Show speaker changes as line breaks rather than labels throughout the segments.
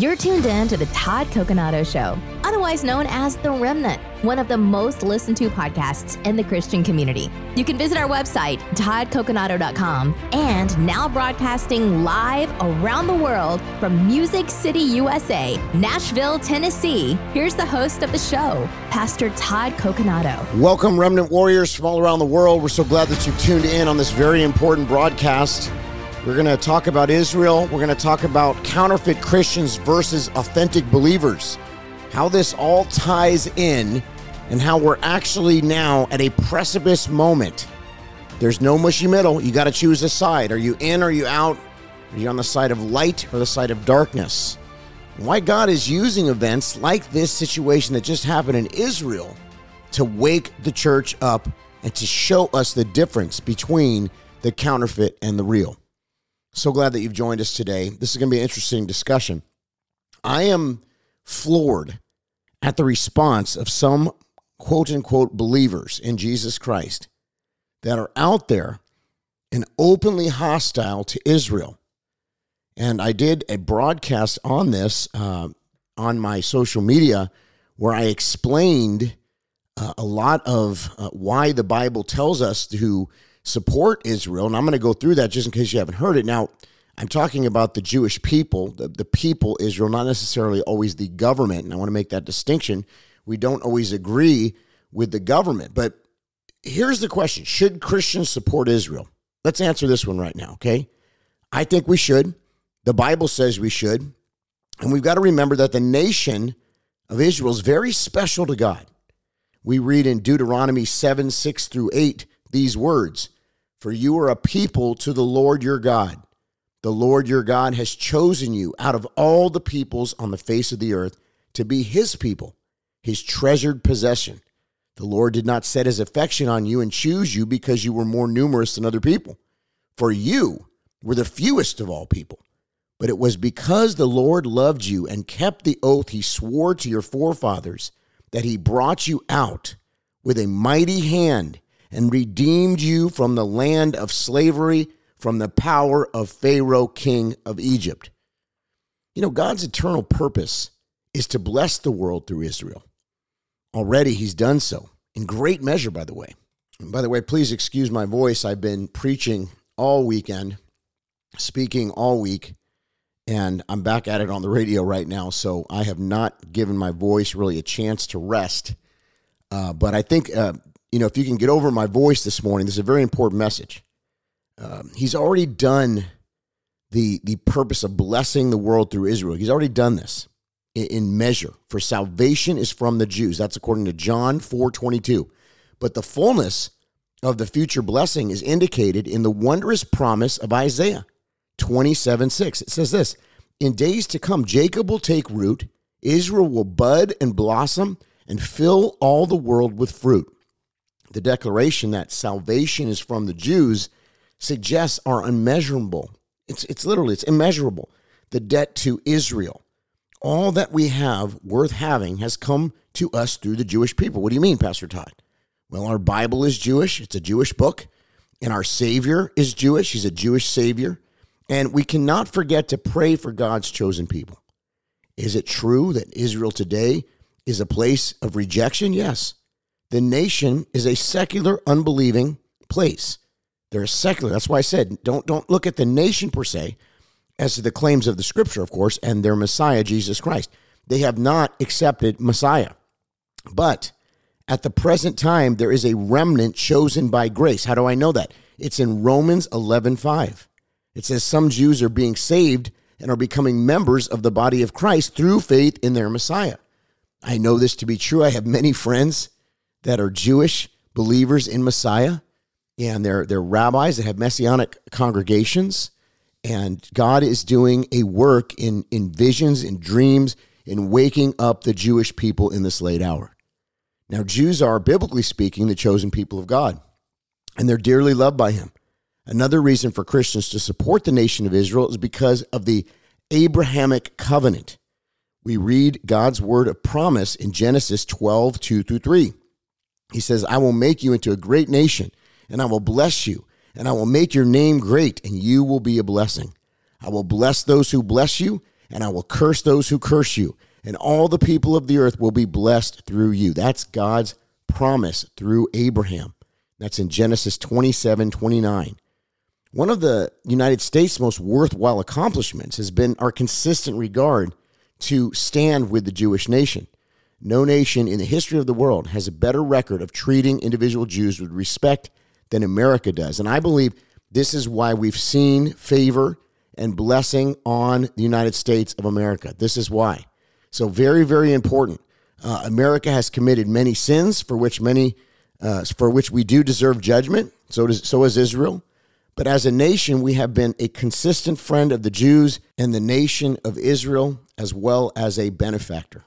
You're tuned in to the Todd Coconato Show, otherwise known as The Remnant, one of the most listened to podcasts in the Christian community. You can visit our website, toddcoconato.com, and now broadcasting live around the world from Music City, USA, Nashville, Tennessee. Here's the host of the show, Pastor Todd Coconato.
Welcome, Remnant Warriors from all around the world. We're so glad that you've tuned in on this very important broadcast. We're going to talk about Israel. We're going to talk about counterfeit Christians versus authentic believers, how this all ties in, and how we're actually now at a precipice moment. There's no mushy middle. You got to choose a side. Are you in? Are you out? Are you on the side of light or the side of darkness? Why God is using events like this situation that just happened in Israel to wake the church up and to show us the difference between the counterfeit and the real. So glad that you've joined us today. This is going to be an interesting discussion. I am floored at the response of some quote unquote believers in Jesus Christ that are out there and openly hostile to Israel. And I did a broadcast on this uh, on my social media where I explained uh, a lot of uh, why the Bible tells us to support Israel. And I'm going to go through that just in case you haven't heard it. Now, I'm talking about the Jewish people, the, the people, Israel, not necessarily always the government. And I want to make that distinction. We don't always agree with the government. But here's the question Should Christians support Israel? Let's answer this one right now, okay? I think we should. The Bible says we should. And we've got to remember that the nation of Israel is very special to God. We read in Deuteronomy 7 6 through 8 these words For you are a people to the Lord your God. The Lord your God has chosen you out of all the peoples on the face of the earth to be his people, his treasured possession. The Lord did not set his affection on you and choose you because you were more numerous than other people. For you were the fewest of all people. But it was because the Lord loved you and kept the oath he swore to your forefathers that he brought you out with a mighty hand and redeemed you from the land of slavery, from the power of Pharaoh, king of Egypt. You know, God's eternal purpose is to bless the world through Israel. Already he's done so, in great measure, by the way. And by the way, please excuse my voice. I've been preaching all weekend, speaking all week, and I'm back at it on the radio right now. So I have not given my voice really a chance to rest. Uh, but I think uh, you know, if you can get over my voice this morning, this is a very important message. Um, he's already done the the purpose of blessing the world through Israel. He's already done this in, in measure. For salvation is from the Jews. That's according to John four twenty two. But the fullness of the future blessing is indicated in the wondrous promise of Isaiah twenty seven six. It says this: In days to come, Jacob will take root, Israel will bud and blossom, and fill all the world with fruit the declaration that salvation is from the Jews suggests are unmeasurable. It's, it's literally, it's immeasurable. The debt to Israel. All that we have worth having has come to us through the Jewish people. What do you mean, Pastor Todd? Well, our Bible is Jewish, it's a Jewish book, and our Savior is Jewish. He's a Jewish Savior. And we cannot forget to pray for God's chosen people. Is it true that Israel today is a place of rejection? Yes. The nation is a secular, unbelieving place. They're secular. That's why I said don't don't look at the nation per se as to the claims of the scripture, of course, and their Messiah, Jesus Christ. They have not accepted Messiah. But at the present time, there is a remnant chosen by grace. How do I know that? It's in Romans 11 5. It says some Jews are being saved and are becoming members of the body of Christ through faith in their Messiah. I know this to be true. I have many friends that are Jewish believers in Messiah, and they're, they're rabbis that have messianic congregations. And God is doing a work in, in visions, and dreams, in waking up the Jewish people in this late hour. Now, Jews are, biblically speaking, the chosen people of God, and they're dearly loved by Him. Another reason for Christians to support the nation of Israel is because of the Abrahamic covenant. We read God's word of promise in Genesis 12, 2 through 3. He says, I will make you into a great nation, and I will bless you, and I will make your name great, and you will be a blessing. I will bless those who bless you, and I will curse those who curse you, and all the people of the earth will be blessed through you. That's God's promise through Abraham. That's in Genesis 27 29. One of the United States' most worthwhile accomplishments has been our consistent regard to stand with the Jewish nation. No nation in the history of the world has a better record of treating individual Jews with respect than America does. And I believe this is why we've seen favor and blessing on the United States of America. This is why. So, very, very important. Uh, America has committed many sins for which many, uh, for which we do deserve judgment. So does so has Israel. But as a nation, we have been a consistent friend of the Jews and the nation of Israel, as well as a benefactor.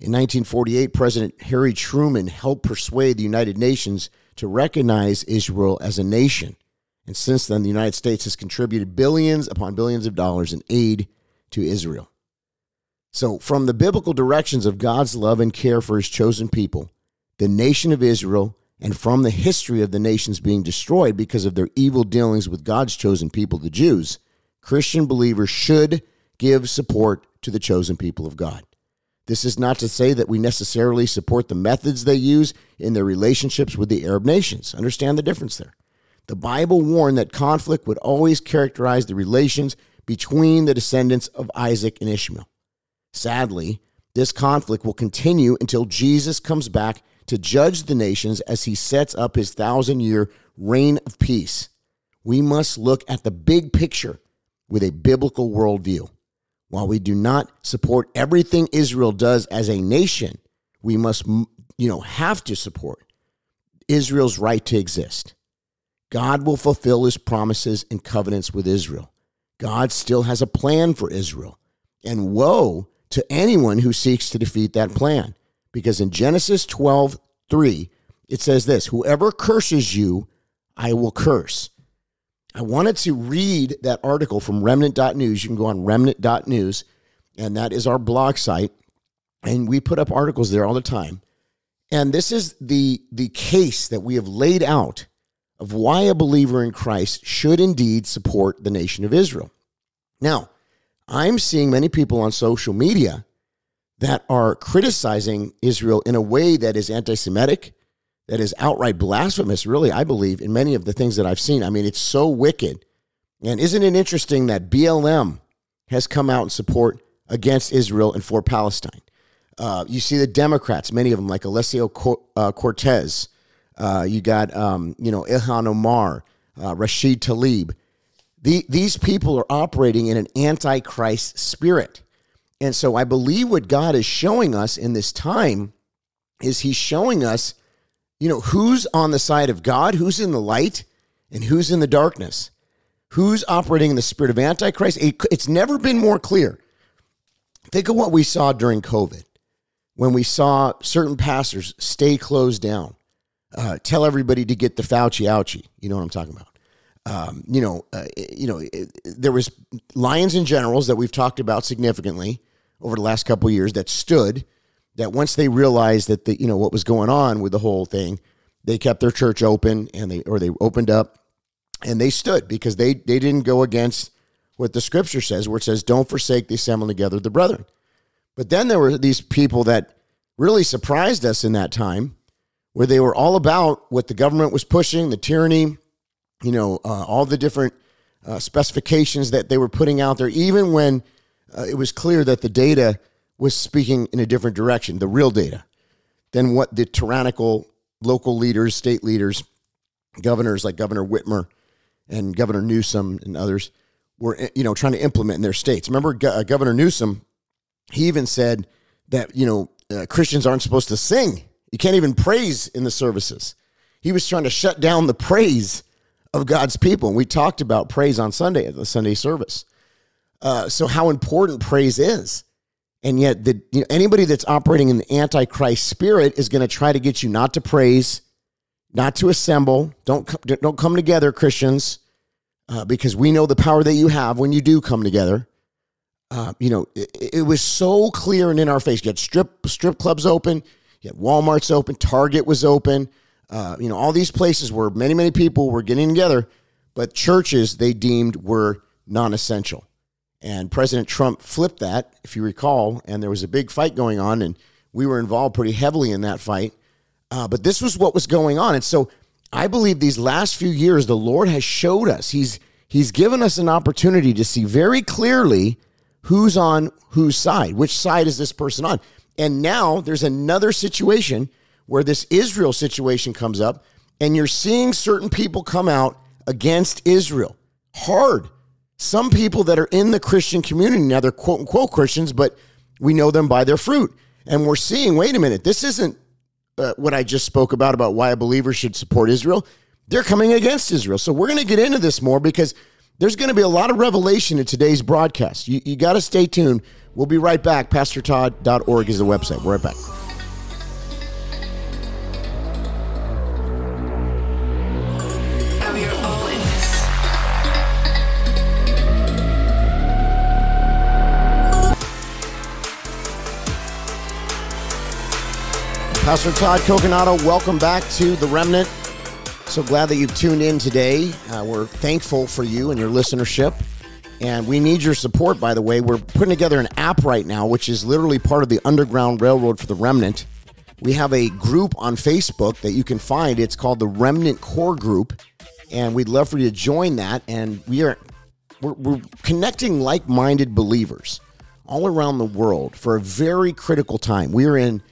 In 1948, President Harry Truman helped persuade the United Nations to recognize Israel as a nation. And since then, the United States has contributed billions upon billions of dollars in aid to Israel. So, from the biblical directions of God's love and care for his chosen people, the nation of Israel, and from the history of the nations being destroyed because of their evil dealings with God's chosen people, the Jews, Christian believers should give support to the chosen people of God. This is not to say that we necessarily support the methods they use in their relationships with the Arab nations. Understand the difference there. The Bible warned that conflict would always characterize the relations between the descendants of Isaac and Ishmael. Sadly, this conflict will continue until Jesus comes back to judge the nations as he sets up his thousand year reign of peace. We must look at the big picture with a biblical worldview. While we do not support everything Israel does as a nation, we must, you know, have to support Israel's right to exist. God will fulfill his promises and covenants with Israel. God still has a plan for Israel. And woe to anyone who seeks to defeat that plan. Because in Genesis 12, 3, it says this Whoever curses you, I will curse. I wanted to read that article from remnant.news. You can go on remnant.news, and that is our blog site. And we put up articles there all the time. And this is the, the case that we have laid out of why a believer in Christ should indeed support the nation of Israel. Now, I'm seeing many people on social media that are criticizing Israel in a way that is anti Semitic, that is outright blasphemous, really, I believe, in many of the things that I've seen. I mean, it's so wicked. And isn't it interesting that BLM has come out in support against Israel and for Palestine? Uh, you see the Democrats, many of them, like Alessio uh, Cortez. Uh, you got, um, you know, Ilhan Omar, uh, Rashid Tlaib. The, these people are operating in an antichrist spirit. And so I believe what God is showing us in this time is He's showing us you know, who's on the side of God, who's in the light, and who's in the darkness, who's operating in the spirit of Antichrist. It's never been more clear. Think of what we saw during COVID when we saw certain pastors stay closed down, uh, tell everybody to get the Fauci ouchie. You know what I'm talking about. Um, you know, uh, you know, it, there was lions and generals that we've talked about significantly over the last couple years that stood that once they realized that the you know what was going on with the whole thing, they kept their church open and they or they opened up and they stood because they they didn't go against what the scripture says, where it says, "Don't forsake the assembling together the brethren." But then there were these people that really surprised us in that time, where they were all about what the government was pushing, the tyranny, you know, uh, all the different uh, specifications that they were putting out there, even when uh, it was clear that the data was speaking in a different direction, the real data, than what the tyrannical local leaders, state leaders, governors like Governor Whitmer and Governor Newsom and others were, you know, trying to implement in their states. Remember, uh, Governor Newsom, he even said that, you know, uh, Christians aren't supposed to sing. You can't even praise in the services. He was trying to shut down the praise of God's people. And we talked about praise on Sunday at the Sunday service. Uh, so, how important praise is. And yet, the, you know, anybody that's operating in the antichrist spirit is going to try to get you not to praise, not to assemble. Don't don't come together, Christians, uh, because we know the power that you have when you do come together. Uh, you know, it, it, was so clear and in our face. You had strip strip clubs open, you had WalMarts open, Target was open. Uh, you know, all these places where many many people were getting together, but churches they deemed were non-essential. And President Trump flipped that, if you recall, and there was a big fight going on, and we were involved pretty heavily in that fight. Uh, but this was what was going on. And so I believe these last few years, the Lord has showed us, He's He's given us an opportunity to see very clearly who's on whose side, which side is this person on. And now there's another situation where this Israel situation comes up, and you're seeing certain people come out against Israel hard some people that are in the Christian community now, they're quote unquote Christians, but we know them by their fruit. And we're seeing, wait a minute, this isn't uh, what I just spoke about, about why a believer should support Israel. They're coming against Israel. So we're going to get into this more because there's going to be a lot of revelation in today's broadcast. You, you got to stay tuned. We'll be right back. PastorTodd.org is the website. We're right back. Pastor Todd Coconato, welcome back to The Remnant. So glad that you've tuned in today. Uh, we're thankful for you and your listenership. And we need your support, by the way. We're putting together an app right now, which is literally part of the Underground Railroad for The Remnant. We have a group on Facebook that you can find. It's called the Remnant Core Group. And we'd love for you to join that. And we are we're, we're connecting like-minded believers all around the world for a very critical time. We are in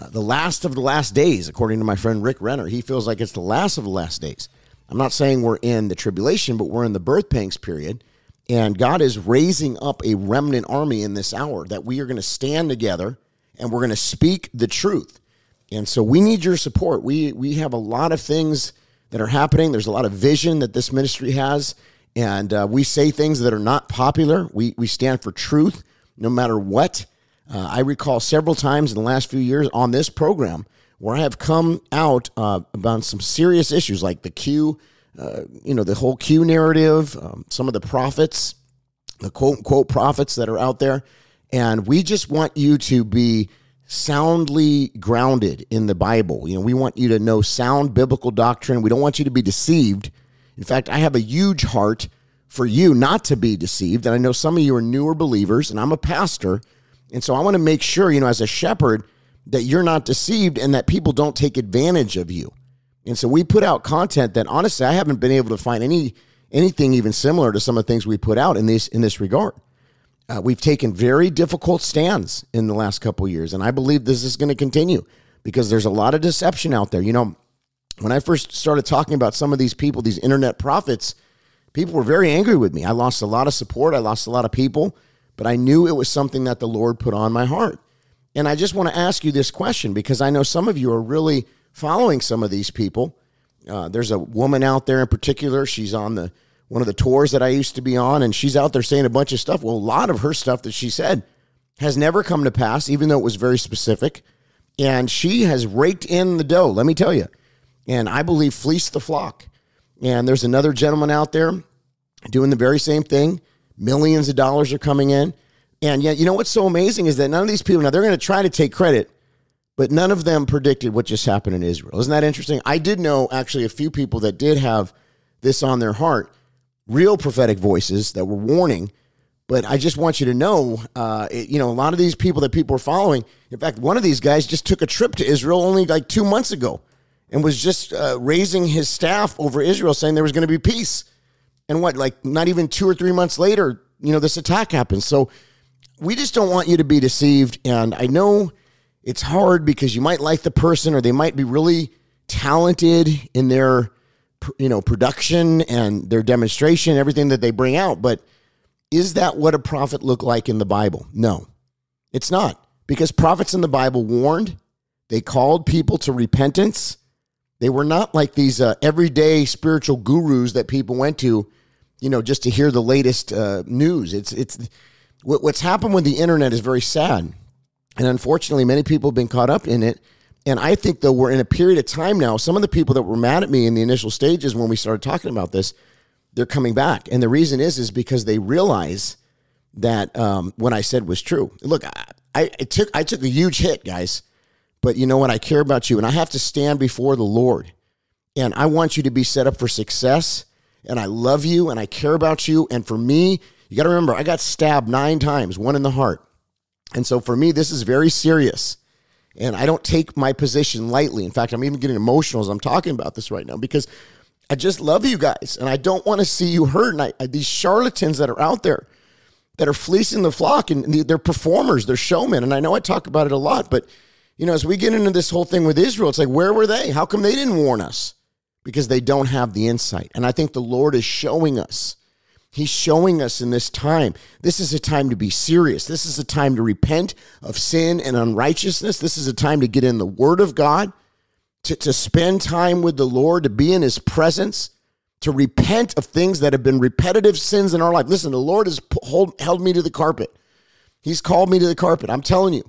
uh, the last of the last days, according to my friend Rick Renner. He feels like it's the last of the last days. I'm not saying we're in the tribulation, but we're in the birth pangs period. And God is raising up a remnant army in this hour that we are going to stand together and we're going to speak the truth. And so we need your support. We we have a lot of things that are happening. There's a lot of vision that this ministry has, and uh, we say things that are not popular. We we stand for truth, no matter what. Uh, I recall several times in the last few years on this program where I have come out uh, about some serious issues like the Q, uh, you know, the whole Q narrative, um, some of the prophets, the quote unquote prophets that are out there. And we just want you to be soundly grounded in the Bible. You know, we want you to know sound biblical doctrine. We don't want you to be deceived. In fact, I have a huge heart for you not to be deceived. And I know some of you are newer believers, and I'm a pastor. And so I want to make sure, you know, as a shepherd, that you're not deceived and that people don't take advantage of you. And so we put out content that honestly I haven't been able to find any anything even similar to some of the things we put out in this in this regard. Uh, we've taken very difficult stands in the last couple years, and I believe this is going to continue because there's a lot of deception out there. You know, when I first started talking about some of these people, these internet prophets, people were very angry with me. I lost a lot of support. I lost a lot of people but I knew it was something that the Lord put on my heart. And I just want to ask you this question because I know some of you are really following some of these people. Uh, there's a woman out there in particular. She's on the one of the tours that I used to be on, and she's out there saying a bunch of stuff. Well, a lot of her stuff that she said has never come to pass, even though it was very specific. And she has raked in the dough, let me tell you. And I believe fleeced the flock. And there's another gentleman out there doing the very same thing. Millions of dollars are coming in. And yet, you know what's so amazing is that none of these people, now they're going to try to take credit, but none of them predicted what just happened in Israel. Isn't that interesting? I did know actually a few people that did have this on their heart, real prophetic voices that were warning. But I just want you to know, uh, it, you know, a lot of these people that people are following. In fact, one of these guys just took a trip to Israel only like two months ago, and was just uh, raising his staff over Israel, saying there was going to be peace. And what, like not even two or three months later, you know, this attack happens. So we just don't want you to be deceived. And I know it's hard because you might like the person or they might be really talented in their, you know, production and their demonstration, everything that they bring out. But is that what a prophet looked like in the Bible? No, it's not. Because prophets in the Bible warned, they called people to repentance. They were not like these uh, everyday spiritual gurus that people went to you know, just to hear the latest uh, news. It's it's what's happened with the internet is very sad, and unfortunately, many people have been caught up in it. And I think though we're in a period of time now. Some of the people that were mad at me in the initial stages when we started talking about this, they're coming back, and the reason is is because they realize that um, what I said was true. Look, I, I took I took a huge hit, guys, but you know what? I care about you, and I have to stand before the Lord, and I want you to be set up for success and I love you and I care about you. And for me, You got to remember, I got stabbed nine times, one in the heart. And so for me, this is very serious. And I don't take my position lightly. In fact, I'm even getting emotional as I'm talking about this right now because I just love you guys and I don't want to see you hurt. And I, I, these charlatans that are out there that are fleecing the flock and they're performers, they're showmen. And I know I talk about it a lot, but you know, as we get into this whole thing with Israel, it's like, where were they? How come they didn't warn us? Because they don't have the insight. And I think the Lord is showing us He's showing us in this time. This is a time to be serious. This is a time to repent of sin and unrighteousness. This is a time to get in the Word of God, to, to spend time with the Lord, to be in His presence, to repent of things that have been repetitive sins in our life. Listen, the Lord has hold, held me to the carpet. He's called me to the carpet. I'm telling you.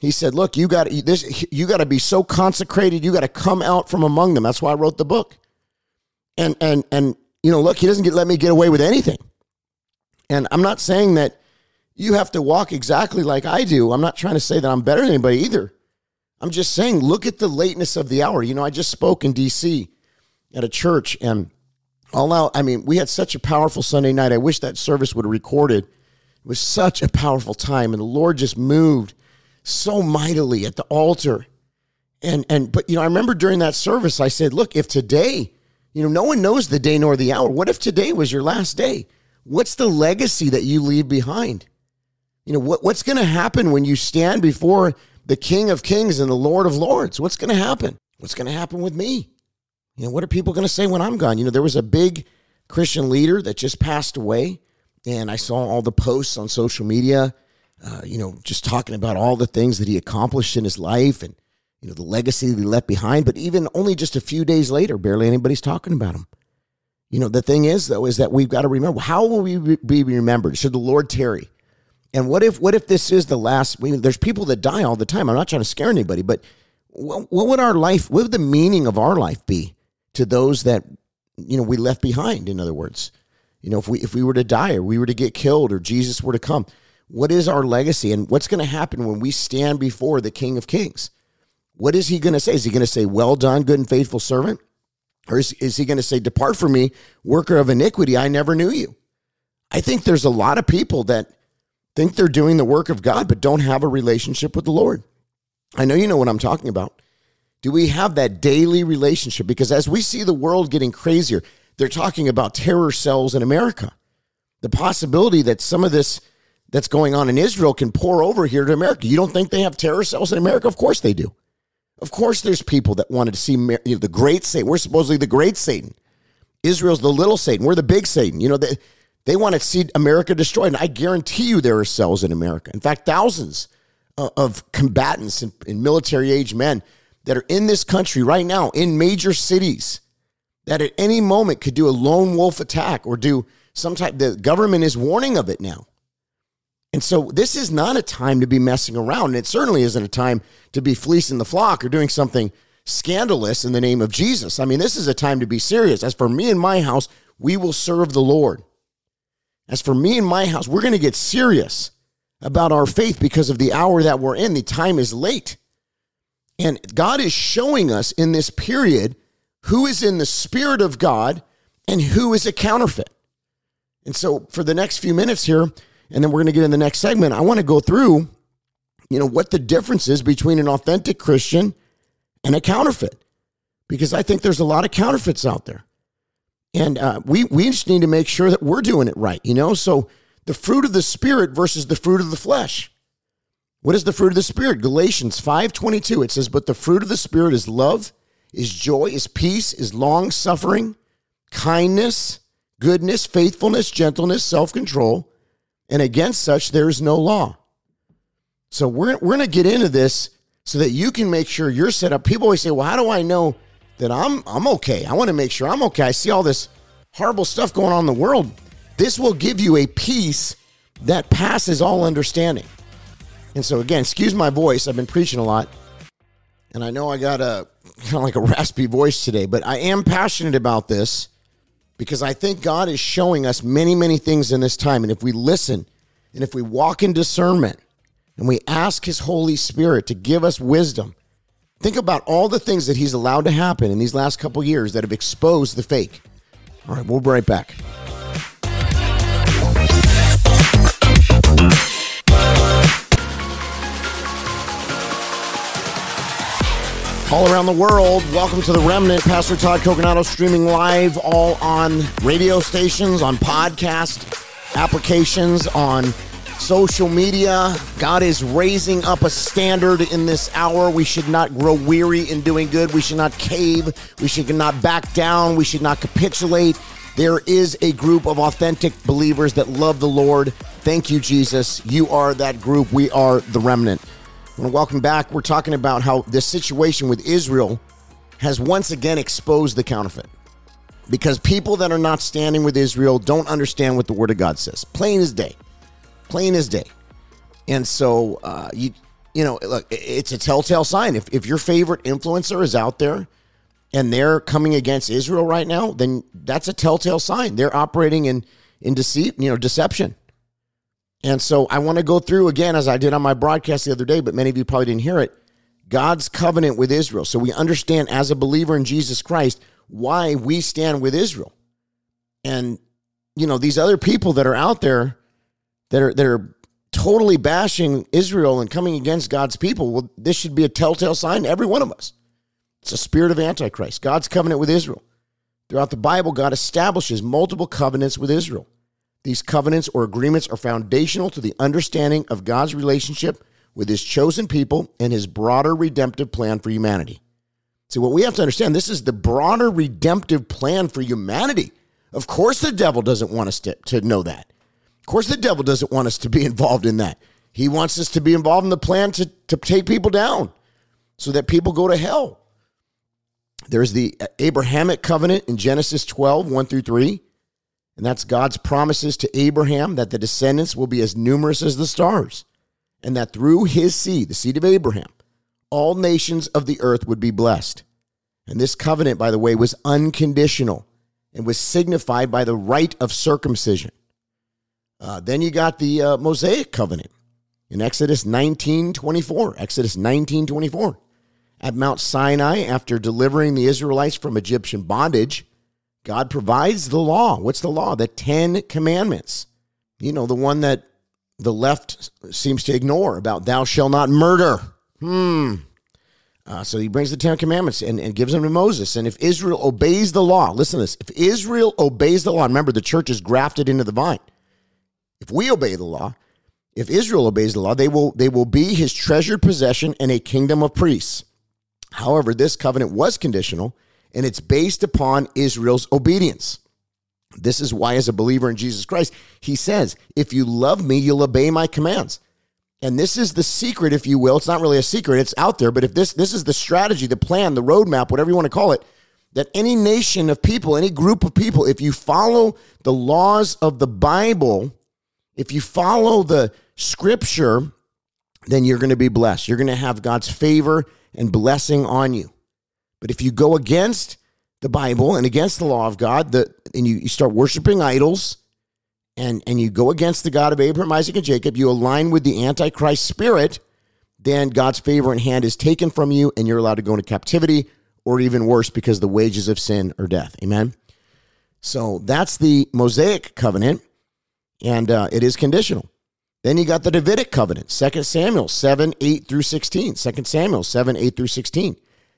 He said, "Look, you got this. You got to be so consecrated. You got to come out from among them." That's why I wrote the book. And and and you know, look, he doesn't get, let me get away with anything. And I'm not saying that you have to walk exactly like I do. I'm not trying to say that I'm better than anybody either. I'm just saying, look at the lateness of the hour. You know, I just spoke in DC at a church and all out. I mean, we had such a powerful Sunday night. I wish that service would have recorded. It was such a powerful time, and the Lord just moved so mightily at the altar. And and but you know, I remember during that service, I said, look, if today you know, no one knows the day nor the hour. What if today was your last day? What's the legacy that you leave behind? You know, what, what's going to happen when you stand before the King of Kings and the Lord of Lords? What's going to happen? What's going to happen with me? You know, what are people going to say when I'm gone? You know, there was a big Christian leader that just passed away, and I saw all the posts on social media, uh, you know, just talking about all the things that he accomplished in his life and you know, the legacy that he left behind. But even only just a few days later, barely anybody's talking about him. You know, the thing is, though, is that we've got to remember how will we be remembered? Should the Lord tarry? And what if what if this is the last? I mean, there's people that die all the time. I'm not trying to scare anybody, but what, what would our life? What would the meaning of our life be to those that you know we left behind? In other words, you know, if we if we were to die or we were to get killed or Jesus were to come, what is our legacy and what's going to happen when we stand before the King of Kings? What is he going to say? Is he going to say, Well done, good and faithful servant? Or is, is he going to say, Depart from me, worker of iniquity, I never knew you? I think there's a lot of people that think they're doing the work of God, but don't have a relationship with the Lord. I know you know what I'm talking about. Do we have that daily relationship? Because as we see the world getting crazier, they're talking about terror cells in America. The possibility that some of this that's going on in Israel can pour over here to America. You don't think they have terror cells in America? Of course they do. Of course, there's people that wanted to see you know, the great Satan. We're supposedly the great Satan. Israel's the little Satan. We're the big Satan. You know, they, they want to see America destroyed. And I guarantee you there are cells in America. In fact, thousands uh, of combatants and, and military age men that are in this country right now in major cities that at any moment could do a lone wolf attack or do some type the government is warning of it now and so this is not a time to be messing around. And it certainly isn't a time to be fleecing the flock or doing something scandalous in the name of Jesus. I mean, this is a time to be serious. As for me and my house, we will serve the Lord. As for me and my house, we're going to get serious about our faith because of the hour that we're in. The time is late. And God is showing us in this period who is in the Spirit of God and who is a counterfeit. And so for the next few minutes here, and then we're going to get in the next segment. I want to go through, you know, what the difference is between an authentic Christian and a counterfeit, because I think there's a lot of counterfeits out there, and uh, we we just need to make sure that we're doing it right. You know, so the fruit of the spirit versus the fruit of the flesh. What is the fruit of the spirit? Galatians 5:22 it says, "But the fruit of the spirit is love, is joy, is peace, is long suffering, kindness, goodness, faithfulness, gentleness, self-control." And against such there is no law. So we're, we're going to get into this so that you can make sure you're set up. People always say, well, how do I know that I'm, I'm okay? I want to make sure I'm okay. I see all this horrible stuff going on in the world. This will give you a peace that passes all understanding. And so, again, excuse my voice. I've been preaching a lot. And I know I got a kind of like a raspy voice today, but I am passionate about this because I think God is showing us many, many things in this time. And if we listen and if we walk in discernment and we ask His Holy Spirit to give us wisdom, think about all the things that He's allowed to happen in these last couple years that have exposed the fake. All right, we'll be right back. All around the world. Welcome to the Remnant. Pastor Todd Coconato streaming live all on radio stations, on podcast applications, on social media. God is raising up a standard in this hour. We should not grow weary in doing good. We should not cave. We should not back down. We should not capitulate. There is a group of authentic believers that love the Lord. Thank you, Jesus. You are that group. We are the remnant. Welcome back. We're talking about how this situation with Israel has once again exposed the counterfeit. Because people that are not standing with Israel don't understand what the Word of God says. Plain as day. Plain as day. And so, uh, you, you know, look, it's a telltale sign. If, if your favorite influencer is out there and they're coming against Israel right now, then that's a telltale sign. They're operating in, in deceit, you know, deception. And so I want to go through again, as I did on my broadcast the other day, but many of you probably didn't hear it God's covenant with Israel. So we understand as a believer in Jesus Christ why we stand with Israel. And, you know, these other people that are out there that are, that are totally bashing Israel and coming against God's people, well, this should be a telltale sign to every one of us. It's a spirit of Antichrist, God's covenant with Israel. Throughout the Bible, God establishes multiple covenants with Israel. These covenants or agreements are foundational to the understanding of God's relationship with his chosen people and his broader redemptive plan for humanity. See, what we have to understand this is the broader redemptive plan for humanity. Of course, the devil doesn't want us to, to know that. Of course, the devil doesn't want us to be involved in that. He wants us to be involved in the plan to, to take people down so that people go to hell. There's the Abrahamic covenant in Genesis 12, 1 through 3. And that's God's promises to Abraham that the descendants will be as numerous as the stars, and that through his seed, the seed of Abraham, all nations of the earth would be blessed. And this covenant, by the way, was unconditional and was signified by the rite of circumcision. Uh, then you got the uh, Mosaic covenant in Exodus 19 24. Exodus 19 24. At Mount Sinai, after delivering the Israelites from Egyptian bondage, God provides the law. What's the law? The Ten Commandments. You know, the one that the left seems to ignore about thou shalt not murder. Hmm. Uh, so he brings the Ten Commandments and, and gives them to Moses. And if Israel obeys the law, listen to this. If Israel obeys the law, remember the church is grafted into the vine. If we obey the law, if Israel obeys the law, they will they will be his treasured possession and a kingdom of priests. However, this covenant was conditional and it's based upon Israel's obedience. This is why, as a believer in Jesus Christ, he says, If you love me, you'll obey my commands. And this is the secret, if you will. It's not really a secret, it's out there. But if this this is the strategy, the plan, the roadmap, whatever you want to call it, that any nation of people, any group of people, if you follow the laws of the Bible, if you follow the scripture, then you're going to be blessed. You're going to have God's favor and blessing on you. But if you go against the Bible and against the law of God, the, and you, you start worshiping idols and, and you go against the God of Abraham, Isaac, and Jacob, you align with the Antichrist spirit, then God's favor and hand is taken from you and you're allowed to go into captivity or even worse because the wages of sin are death. Amen. So that's the Mosaic covenant, and uh, it is conditional. Then you got the Davidic covenant, 2 Samuel 7, 8 through 16. 2 Samuel 7, 8 through 16.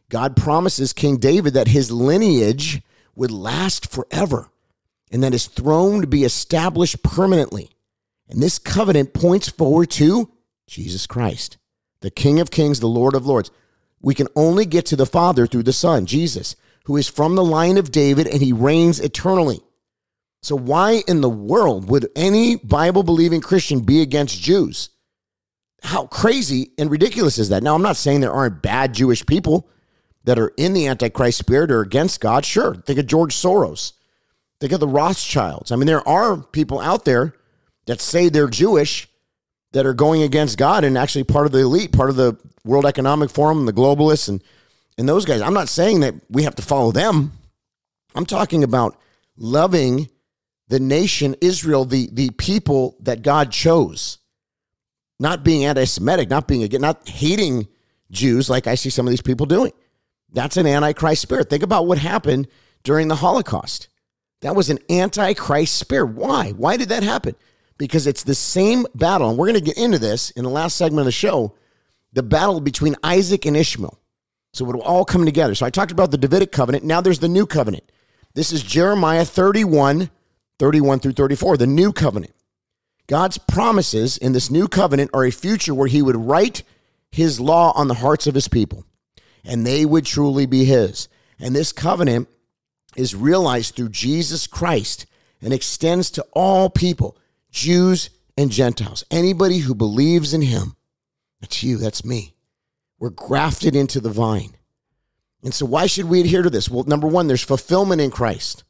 God promises King David that his lineage would last forever and that his throne would be established permanently. And this covenant points forward to Jesus Christ, the King of Kings, the Lord of Lords. We can only get to the Father through the Son, Jesus, who is from the line of David and he reigns eternally. So, why in the world would any Bible believing Christian be against Jews? How crazy and ridiculous is that? Now, I'm not saying there aren't bad Jewish people that are in the Antichrist spirit or against God, sure. Think of George Soros. Think of the Rothschilds. I mean, there are people out there that say they're Jewish that are going against God and actually part of the elite, part of the World Economic Forum, the globalists, and, and those guys. I'm not saying that we have to follow them. I'm talking about loving the nation Israel, the, the people that God chose, not being anti Semitic, not being, again, not hating Jews like I see some of these people doing. That's an antichrist spirit. Think about what happened during the Holocaust. That was an antichrist spirit. Why? Why did that happen? Because it's the same battle. And we're going to get into this in the last segment of the show the battle between Isaac and Ishmael. So it will all come together. So I talked about the Davidic covenant. Now there's the new covenant. This is Jeremiah 31, 31 through 34, the new covenant. God's promises in this new covenant are a future where he would write his law on the hearts of his people, and they would truly be his. And this covenant is realized through Jesus Christ and extends to all people, Jews and Gentiles. Anybody who believes in him, that's you, that's me. We're grafted into the vine. And so, why should we adhere to this? Well, number one, there's fulfillment in Christ.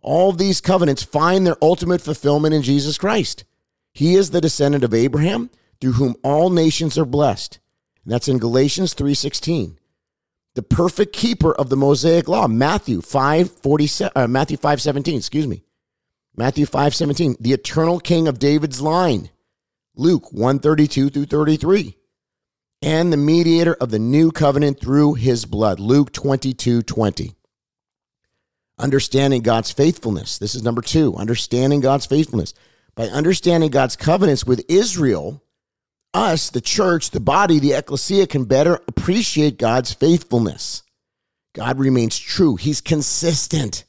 All these covenants find their ultimate fulfillment in Jesus Christ. He is the descendant of Abraham, through whom all nations are blessed. And that's in Galatians 3:16 the perfect keeper of the Mosaic law. Matthew 5, 47, uh, Matthew 5, 17, excuse me. Matthew 5, 17, the eternal king of David's line. Luke 132 through 33. And the mediator of the new covenant through his blood. Luke 22, 20. Understanding God's faithfulness. This is number two. Understanding God's faithfulness. By understanding God's covenants with Israel, us, the church, the body, the ecclesia, can better appreciate God's faithfulness. God remains true. He's consistent.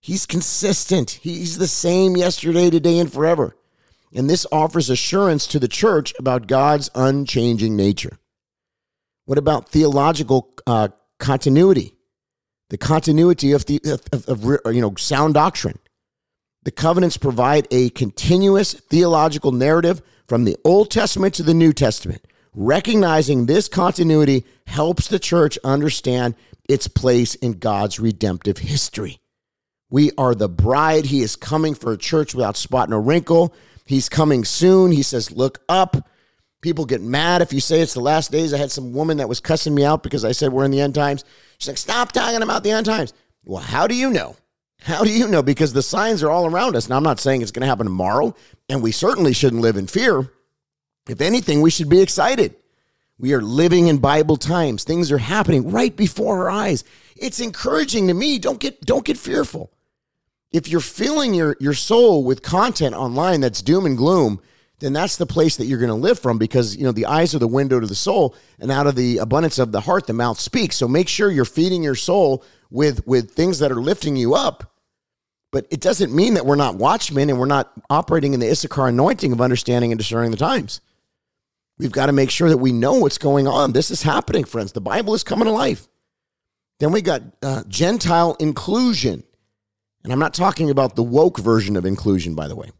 He's consistent. He's the same yesterday, today, and forever. And this offers assurance to the church about God's unchanging nature. What about theological uh, continuity? The continuity of, the, of, of, of you know sound doctrine. The covenants provide a continuous theological narrative from the Old Testament to the New Testament. Recognizing this continuity helps the church understand its place in God's redemptive history. We are the bride. He is coming for a church without spot nor wrinkle. He's coming soon. He says, Look up. People get mad if you say it's the last days. I had some woman that was cussing me out because I said we're in the end times. She's like, Stop talking about the end times. Well, how do you know? How do you know? Because the signs are all around us. Now, I'm not saying it's going to happen tomorrow, and we certainly shouldn't live in fear. If anything, we should be excited. We are living in Bible times. Things are happening right before our eyes. It's encouraging to me. Don't get don't get fearful. If you're filling your your soul with content online that's doom and gloom, then that's the place that you're going to live from because you know the eyes are the window to the soul and out of the abundance of the heart the mouth speaks. So make sure you're feeding your soul with with things that are lifting you up. But it doesn't mean that we're not watchmen and we're not operating in the Issachar anointing of understanding and discerning the times. We've got to make sure that we know what's going on. This is happening, friends. The Bible is coming to life. Then we got uh, Gentile inclusion. And I'm not talking about the woke version of inclusion, by the way.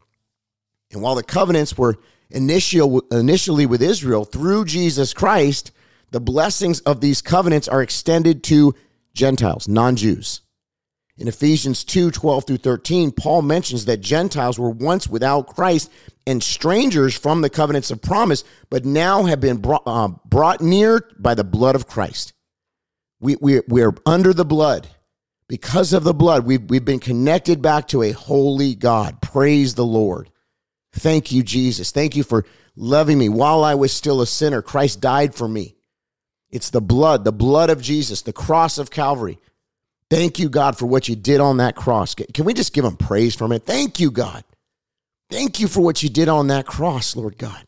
And while the covenants were initial, initially with Israel, through Jesus Christ, the blessings of these covenants are extended to Gentiles, non Jews. In Ephesians 2 12 through 13, Paul mentions that Gentiles were once without Christ and strangers from the covenants of promise, but now have been brought, uh, brought near by the blood of Christ. We, we, we're under the blood. Because of the blood, we've, we've been connected back to a holy God. Praise the Lord. Thank you, Jesus. Thank you for loving me. While I was still a sinner, Christ died for me. It's the blood, the blood of Jesus, the cross of Calvary. Thank you, God, for what you did on that cross. Can we just give him praise from it? Thank you, God. Thank you for what you did on that cross, Lord God.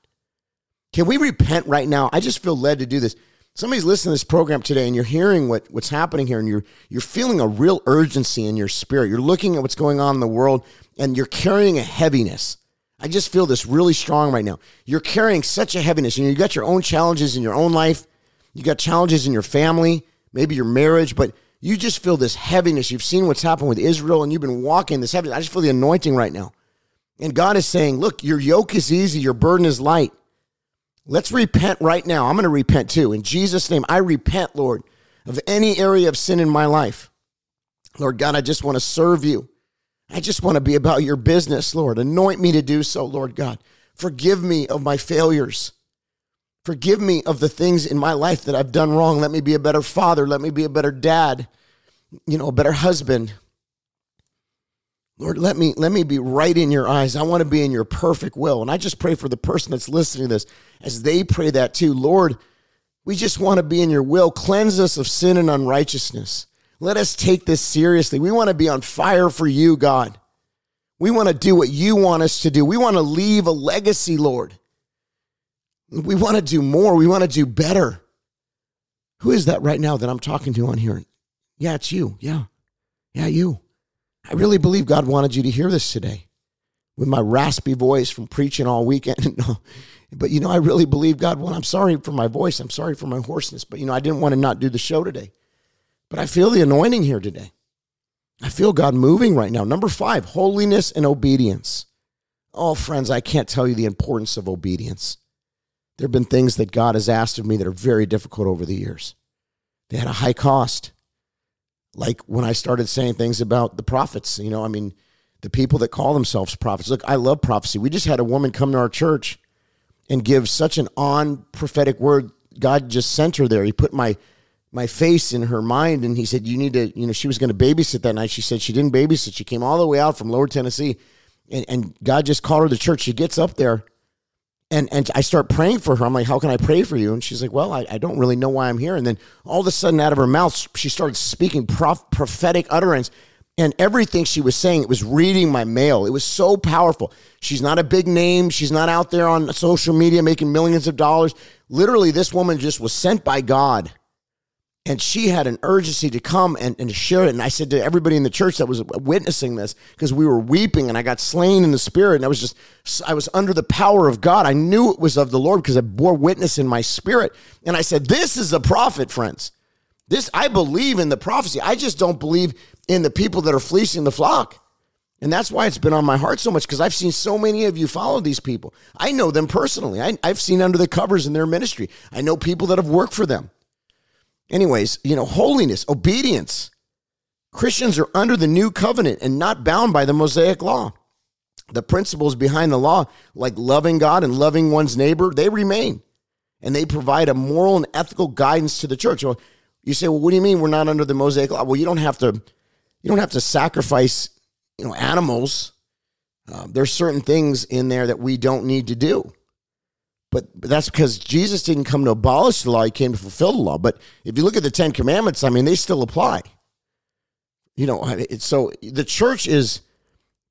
Can we repent right now? I just feel led to do this. Somebody's listening to this program today and you're hearing what, what's happening here and you're you're feeling a real urgency in your spirit. You're looking at what's going on in the world and you're carrying a heaviness. I just feel this really strong right now. You're carrying such a heaviness and you got your own challenges in your own life. You got challenges in your family, maybe your marriage, but you just feel this heaviness. You've seen what's happened with Israel and you've been walking this heaviness. I just feel the anointing right now. And God is saying, look, your yoke is easy, your burden is light. Let's repent right now. I'm going to repent too. In Jesus' name, I repent, Lord, of any area of sin in my life. Lord God, I just want to serve you. I just want to be about your business, Lord. Anoint me to do so, Lord God. Forgive me of my failures. Forgive me of the things in my life that I've done wrong. Let me be a better father. Let me be a better dad, you know, a better husband. Lord, let me let me be right in your eyes. I want to be in your perfect will. And I just pray for the person that's listening to this as they pray that too. Lord, we just want to be in your will. Cleanse us of sin and unrighteousness. Let us take this seriously. We want to be on fire for you, God. We want to do what you want us to do. We want to leave a legacy, Lord. We want to do more. We want to do better. Who is that right now that I'm talking to on here? Yeah, it's you. Yeah. Yeah, you. I really believe God wanted you to hear this today with my raspy voice from preaching all weekend. but you know, I really believe God. Well, I'm sorry for my voice. I'm sorry for my hoarseness, but you know, I didn't want to not do the show today. But I feel the anointing here today. I feel God moving right now. Number five, holiness and obedience. Oh, friends, I can't tell you the importance of obedience. There have been things that God has asked of me that are very difficult over the years. They had a high cost. Like when I started saying things about the prophets, you know, I mean, the people that call themselves prophets. Look, I love prophecy. We just had a woman come to our church and give such an on prophetic word. God just sent her there. He put my my face in her mind and he said, You need to, you know, she was going to babysit that night. She said she didn't babysit. She came all the way out from lower Tennessee and, and God just called her to church. She gets up there and and I start praying for her. I'm like, How can I pray for you? And she's like, Well, I, I don't really know why I'm here. And then all of a sudden, out of her mouth, she started speaking prof- prophetic utterance and everything she was saying, it was reading my mail. It was so powerful. She's not a big name. She's not out there on social media making millions of dollars. Literally, this woman just was sent by God. And she had an urgency to come and, and share it. And I said to everybody in the church that was witnessing this, because we were weeping and I got slain in the spirit. And I was just, I was under the power of God. I knew it was of the Lord because I bore witness in my spirit. And I said, This is a prophet, friends. This, I believe in the prophecy. I just don't believe in the people that are fleecing the flock. And that's why it's been on my heart so much because I've seen so many of you follow these people. I know them personally. I, have seen under the covers in their ministry. I know people that have worked for them. Anyways, you know, holiness, obedience. Christians are under the new covenant and not bound by the Mosaic law. The principles behind the law, like loving God and loving one's neighbor, they remain. And they provide a moral and ethical guidance to the church. Well, you say, well, what do you mean we're not under the Mosaic law? Well, you don't have to you don't have to sacrifice, you know, animals. Uh, there's certain things in there that we don't need to do. But, that's because Jesus didn't come to abolish the law, he came to fulfill the law. But if you look at the 10 commandments, I mean, they still apply. You know, so the church is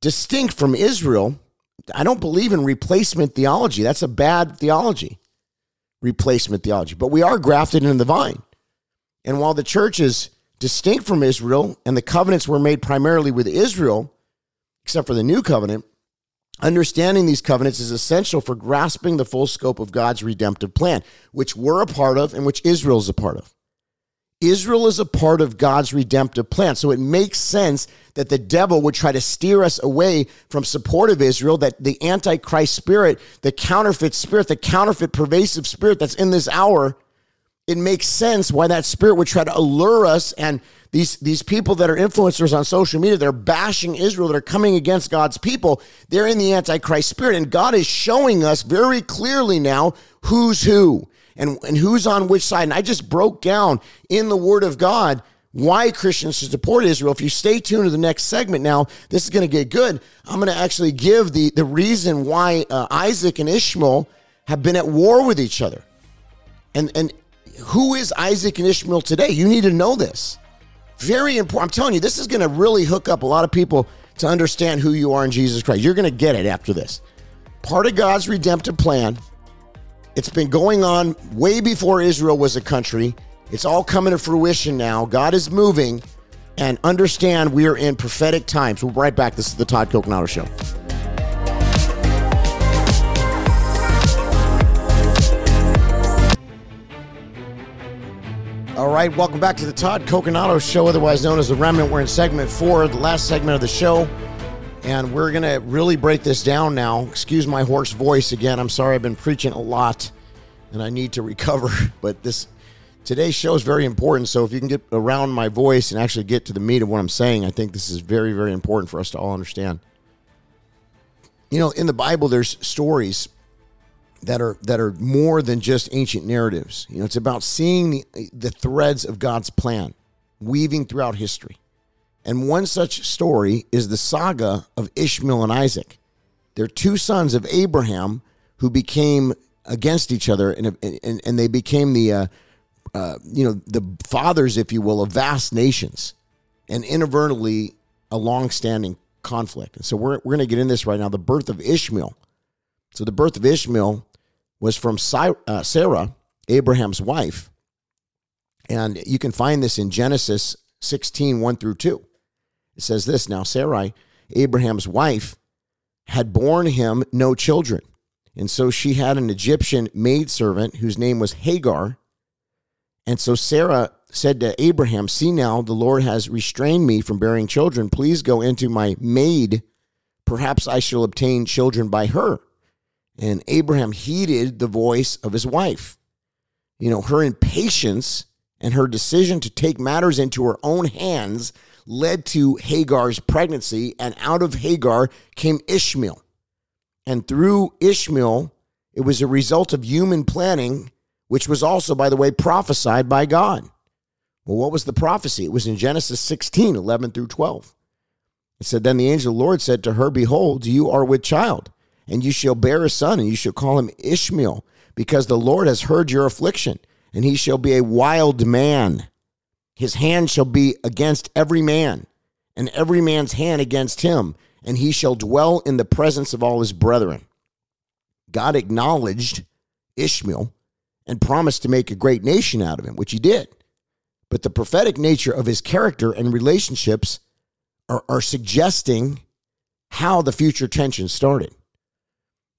distinct from Israel. I don't believe in replacement theology. That's a bad theology, replacement theology. But we are grafted in the vine. And while the church is distinct from Israel, and the covenants were made primarily with Israel, except for the new covenant, understanding these covenants is essential for grasping the full scope of God's redemptive plan, which we're a part of and which Israel is a part of. Israel is a part of God's redemptive plan. So it makes sense that the devil would try to steer us away from support of Israel, that the antichrist spirit, the counterfeit spirit, the counterfeit pervasive spirit that's in this hour it makes sense why that spirit would try to allure us and these these people that are influencers on social media they're bashing israel that are coming against god's people. They're in the antichrist spirit and god is showing us very clearly now who's who and, and who's on which side. And i just broke down in the word of god why christians should support israel. If you stay tuned to the next segment now this is going to get good. I'm going to actually give the the reason why uh, isaac and ishmael have been at war with each other. And and who is Isaac and Ishmael today? You need to know this. Very important. I'm telling you, this is going to really hook up a lot of people to understand who you are in Jesus Christ. You're going to get it after this. Part of God's redemptive plan. It's been going on way before Israel was a country. It's all coming to fruition now. God is moving. And understand we are in prophetic times. We'll be right back. This is the Todd Coconato Show. All right, welcome back to the Todd Coconato Show, otherwise known as The Remnant. We're in segment four, the last segment of the show, and we're going to really break this down now. Excuse my hoarse voice again. I'm sorry, I've been preaching a lot and I need to recover, but this today's show is very important. So if you can get around my voice and actually get to the meat of what I'm saying, I think this is very, very important for us to all understand. You know, in the Bible, there's stories that are that are more than just ancient narratives. You know, it's about seeing the, the threads of God's plan weaving throughout history. And one such story is the saga of Ishmael and Isaac. They're two sons of Abraham who became against each other, and and, and they became the uh, uh, you know the fathers, if you will, of vast nations, and inadvertently a long-standing conflict. And so we're we're going to get in this right now. The birth of Ishmael. So the birth of Ishmael was from uh, Sarah, Abraham's wife. And you can find this in Genesis 16, 1 through 2. It says this Now, Sarai, Abraham's wife, had borne him no children. And so she had an Egyptian maidservant whose name was Hagar. And so Sarah said to Abraham, See now, the Lord has restrained me from bearing children. Please go into my maid. Perhaps I shall obtain children by her. And Abraham heeded the voice of his wife. You know, her impatience and her decision to take matters into her own hands led to Hagar's pregnancy, and out of Hagar came Ishmael. And through Ishmael, it was a result of human planning, which was also, by the way, prophesied by God. Well, what was the prophecy? It was in Genesis 16, 11 through 12. It said, Then the angel of the Lord said to her, Behold, you are with child, and you shall bear a son, and you shall call him Ishmael, because the Lord has heard your affliction, and he shall be a wild man. His hand shall be against every man, and every man's hand against him, and he shall dwell in the presence of all his brethren. God acknowledged Ishmael and promised to make a great nation out of him, which he did. But the prophetic nature of his character and relationships are, are suggesting how the future tension started.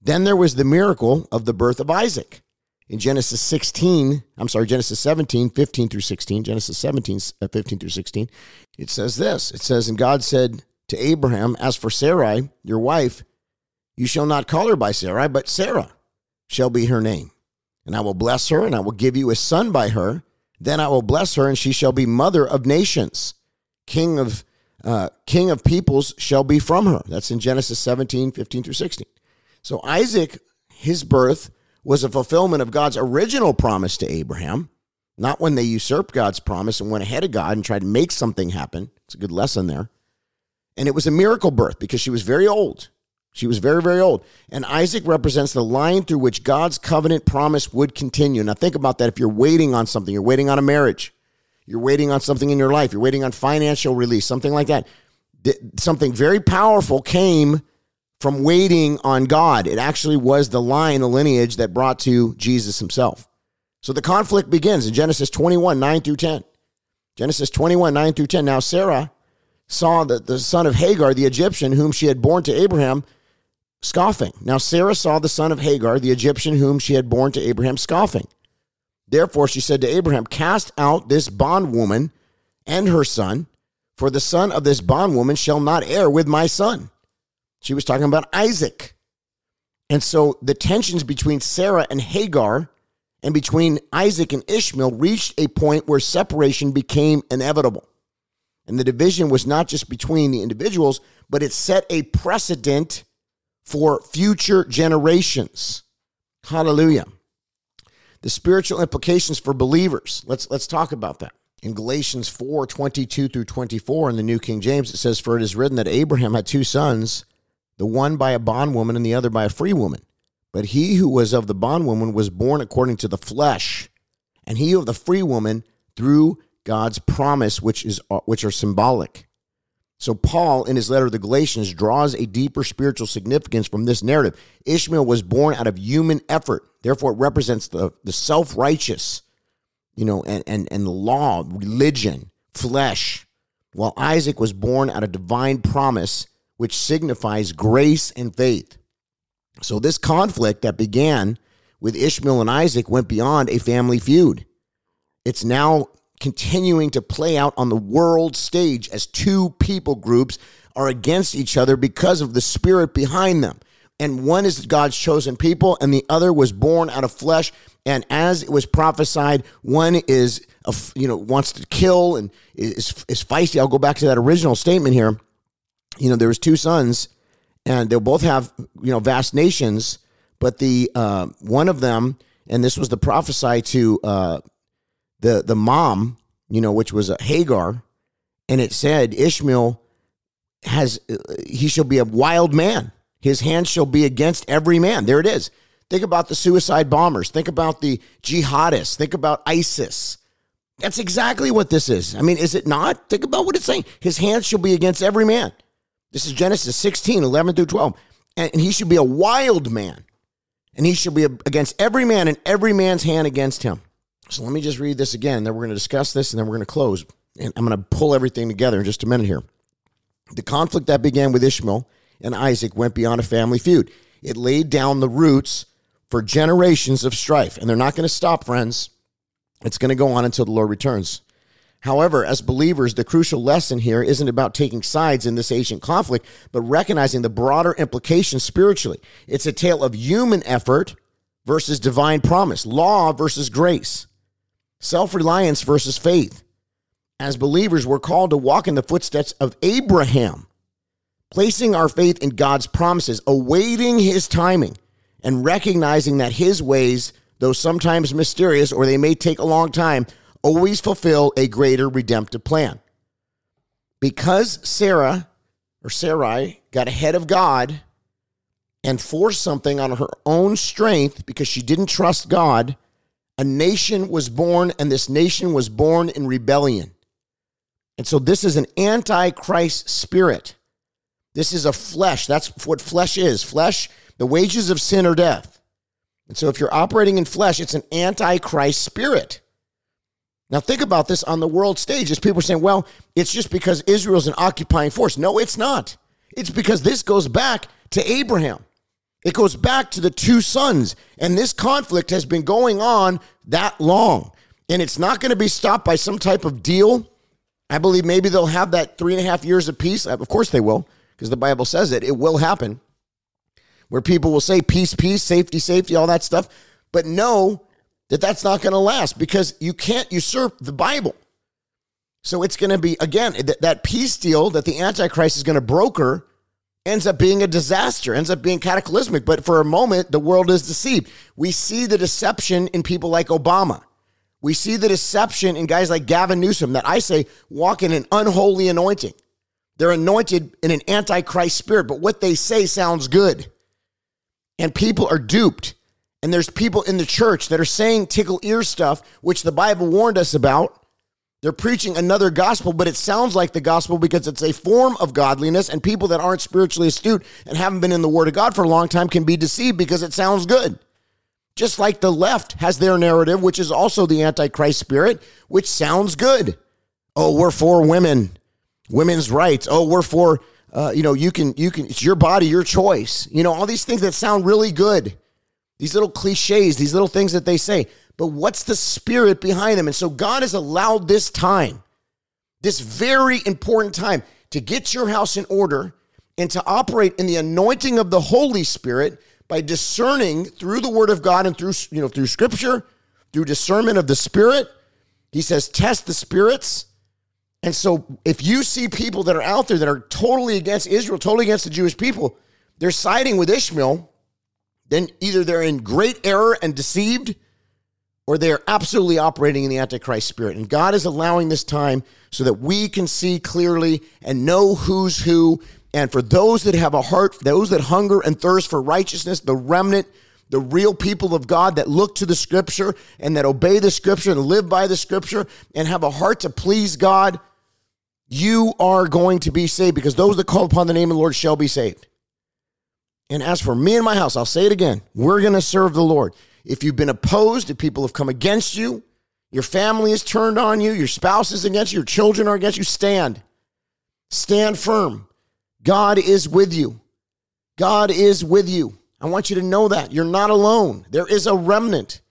Then there was the miracle of the birth of Isaac. In Genesis 16, I'm sorry, Genesis 17, 15 through 16, Genesis 17, uh, 15 through 16, it says this. It says, And God said to Abraham, As for Sarai, your wife, you shall not call her by Sarai, but Sarah shall be her name. And I will bless her, and I will give you a son by her. Then I will bless her, and she shall be mother of nations. King of uh, king of peoples shall be from her. That's in Genesis 17, 15 through 16. So Isaac, his birth was a fulfillment of God's original promise to Abraham, not when they usurped God's promise and went ahead of God and tried to make something happen. It's a good lesson there. And it was a miracle birth because she was very old. She was very, very old. And Isaac represents the line through which God's covenant promise would continue. Now, think about that. If you're waiting on something, you're waiting on a marriage, you're waiting on something in your life, you're waiting on financial release, something like that. Something very powerful came from waiting on God. It actually was the line, the lineage that brought to Jesus himself. So the conflict begins in Genesis 21, 9 through 10. Genesis 21, 9 through 10. Now, Sarah saw that the son of Hagar, the Egyptian, whom she had borne to Abraham, scoffing. Now Sarah saw the son of Hagar, the Egyptian whom she had borne to Abraham, scoffing. Therefore she said to Abraham, Cast out this bondwoman and her son, for the son of this bondwoman shall not heir with my son. She was talking about Isaac. And so the tensions between Sarah and Hagar and between Isaac and Ishmael reached a point where separation became inevitable. And the division was not just between the individuals, but it set a precedent for future generations. Hallelujah. The spiritual implications for believers. Let's let's talk about that. In Galatians 4, 22 through 24 in the New King James, it says, For it is written that Abraham had two sons, the one by a bondwoman and the other by a free woman. But he who was of the bondwoman was born according to the flesh, and he of the free woman through God's promise, which is uh, which are symbolic. So, Paul, in his letter to the Galatians, draws a deeper spiritual significance from this narrative. Ishmael was born out of human effort. Therefore, it represents the, the self righteous, you know, and, and, and the law, religion, flesh, while Isaac was born out of divine promise, which signifies grace and faith. So, this conflict that began with Ishmael and Isaac went beyond a family feud. It's now continuing to play out on the world stage as two people groups are against each other because of the spirit behind them. And one is God's chosen people, and the other was born out of flesh. And as it was prophesied, one is, you know, wants to kill and is, is feisty. I'll go back to that original statement here. You know, there was two sons, and they'll both have, you know, vast nations. But the uh, one of them, and this was the prophesy to uh, the the mom, you know, which was a Hagar, and it said Ishmael has he shall be a wild man. His hand shall be against every man. There it is. Think about the suicide bombers. Think about the jihadists. Think about ISIS. That's exactly what this is. I mean, is it not? Think about what it's saying. His hand shall be against every man. This is Genesis 16, 11 through 12. And he should be a wild man. And he shall be against every man and every man's hand against him. So let me just read this again. Then we're going to discuss this and then we're going to close. And I'm going to pull everything together in just a minute here. The conflict that began with Ishmael and Isaac went beyond a family feud. It laid down the roots for generations of strife. And they're not going to stop, friends. It's going to go on until the Lord returns. However, as believers, the crucial lesson here isn't about taking sides in this ancient conflict, but recognizing the broader implications spiritually. It's a tale of human effort versus divine promise, law versus grace, self reliance versus faith. As believers, we're called to walk in the footsteps of Abraham, placing our faith in God's promises, awaiting his timing, and recognizing that his ways, though sometimes mysterious or they may take a long time, always fulfill a greater redemptive plan. Because Sarah or Sarai got ahead of God and forced something on her own strength because she didn't trust God, a nation was born, and this nation was born in rebellion. And so this is an antichrist spirit. This is a flesh. That's what flesh is. Flesh, the wages of sin are death. And so if you're operating in flesh, it's an antichrist spirit. Now, think about this on the world stage. As people are saying, well, it's just because Israel's an occupying force. No, it's not. It's because this goes back to Abraham. It goes back to the two sons. And this conflict has been going on that long. And it's not going to be stopped by some type of deal. I believe maybe they'll have that three and a half years of peace. Uh, of course they will, because the Bible says it. It will happen. Where people will say peace, peace, safety, safety, all that stuff. But no, that that's not going to last because you can't usurp the Bible. So it's going to be, again, that, that peace deal that the Antichrist is going to broker ends up being a disaster, ends up being cataclysmic. But for a moment, the world is deceived. We see the deception in people like Obama. We see the deception in guys like Gavin Newsom that I say walk in an unholy anointing. They're anointed in an antichrist spirit, but what they say sounds good. And people are duped. And there's people in the church that are saying tickle ear stuff, which the Bible warned us about. They're preaching another gospel, but it sounds like the gospel because it's a form of godliness, and people that aren't spiritually astute and haven't been in the Word of God for a long time can be deceived because it sounds good. Just like the left has their narrative, which is also the Antichrist spirit, which sounds good. Oh, we're for women, women's rights. Oh, we're for, uh, you know, you can, you can, it's your body, your choice. You know, all these things that sound really good these little cliches, these little things that they say. But what's the spirit behind them? And so God has allowed this time, this very important time, to get your house in order and to operate in the anointing of the Holy Spirit by discerning through the Word of God and through, you know, through Scripture, through discernment of the Spirit. He says, test the spirits. And so if you see people that are out there that are totally against Israel, totally against the Jewish people, they're siding with Ishmael then either they're in great error and deceived or they're absolutely operating in the Antichrist spirit. And God is allowing this time so that we can see clearly and know who's who. And for those that have a heart, those that hunger and thirst for righteousness, the remnant, the real people of God that look to the scripture and that obey the scripture and live by the scripture and have a heart to please God, you are going to be saved because those that call upon the name of the Lord shall be saved. And as for me and my house, I'll say it again we're going to serve the Lord. If you've been opposed, if people have come against you, your family is turned on you, your spouse is against you, your children are against you, stand. Stand firm. God is with you. God is with you. I want you to know that. You're not alone. There is a remnant.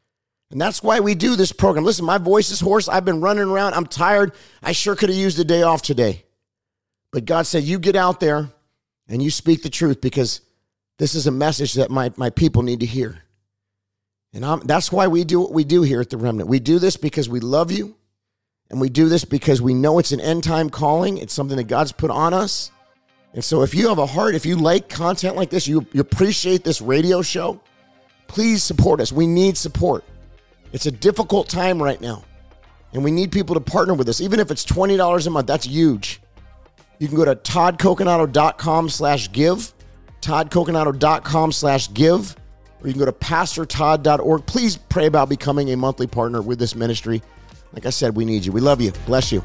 And that's why we do this program. Listen, my voice is hoarse. I've been running around. I'm tired. I sure could have used a day off today. But God said, You get out there and you speak the truth because this is a message that my, my people need to hear. And I'm, that's why we do what we do here at the Remnant. We do this because we love you. And we do this because we know it's an end time calling. It's something that God's put on us. And so if you have a heart, if you like content like this, you, you appreciate this radio show, please support us. We need support. It's a difficult time right now. And we need people to partner with us. Even if it's $20 a month, that's huge. You can go to toddcoconato.com slash give toddcoconato.com slash give, or you can go to pastortodd.org. Please pray about becoming a monthly partner with this ministry. Like I said, we need you. We love you. Bless you.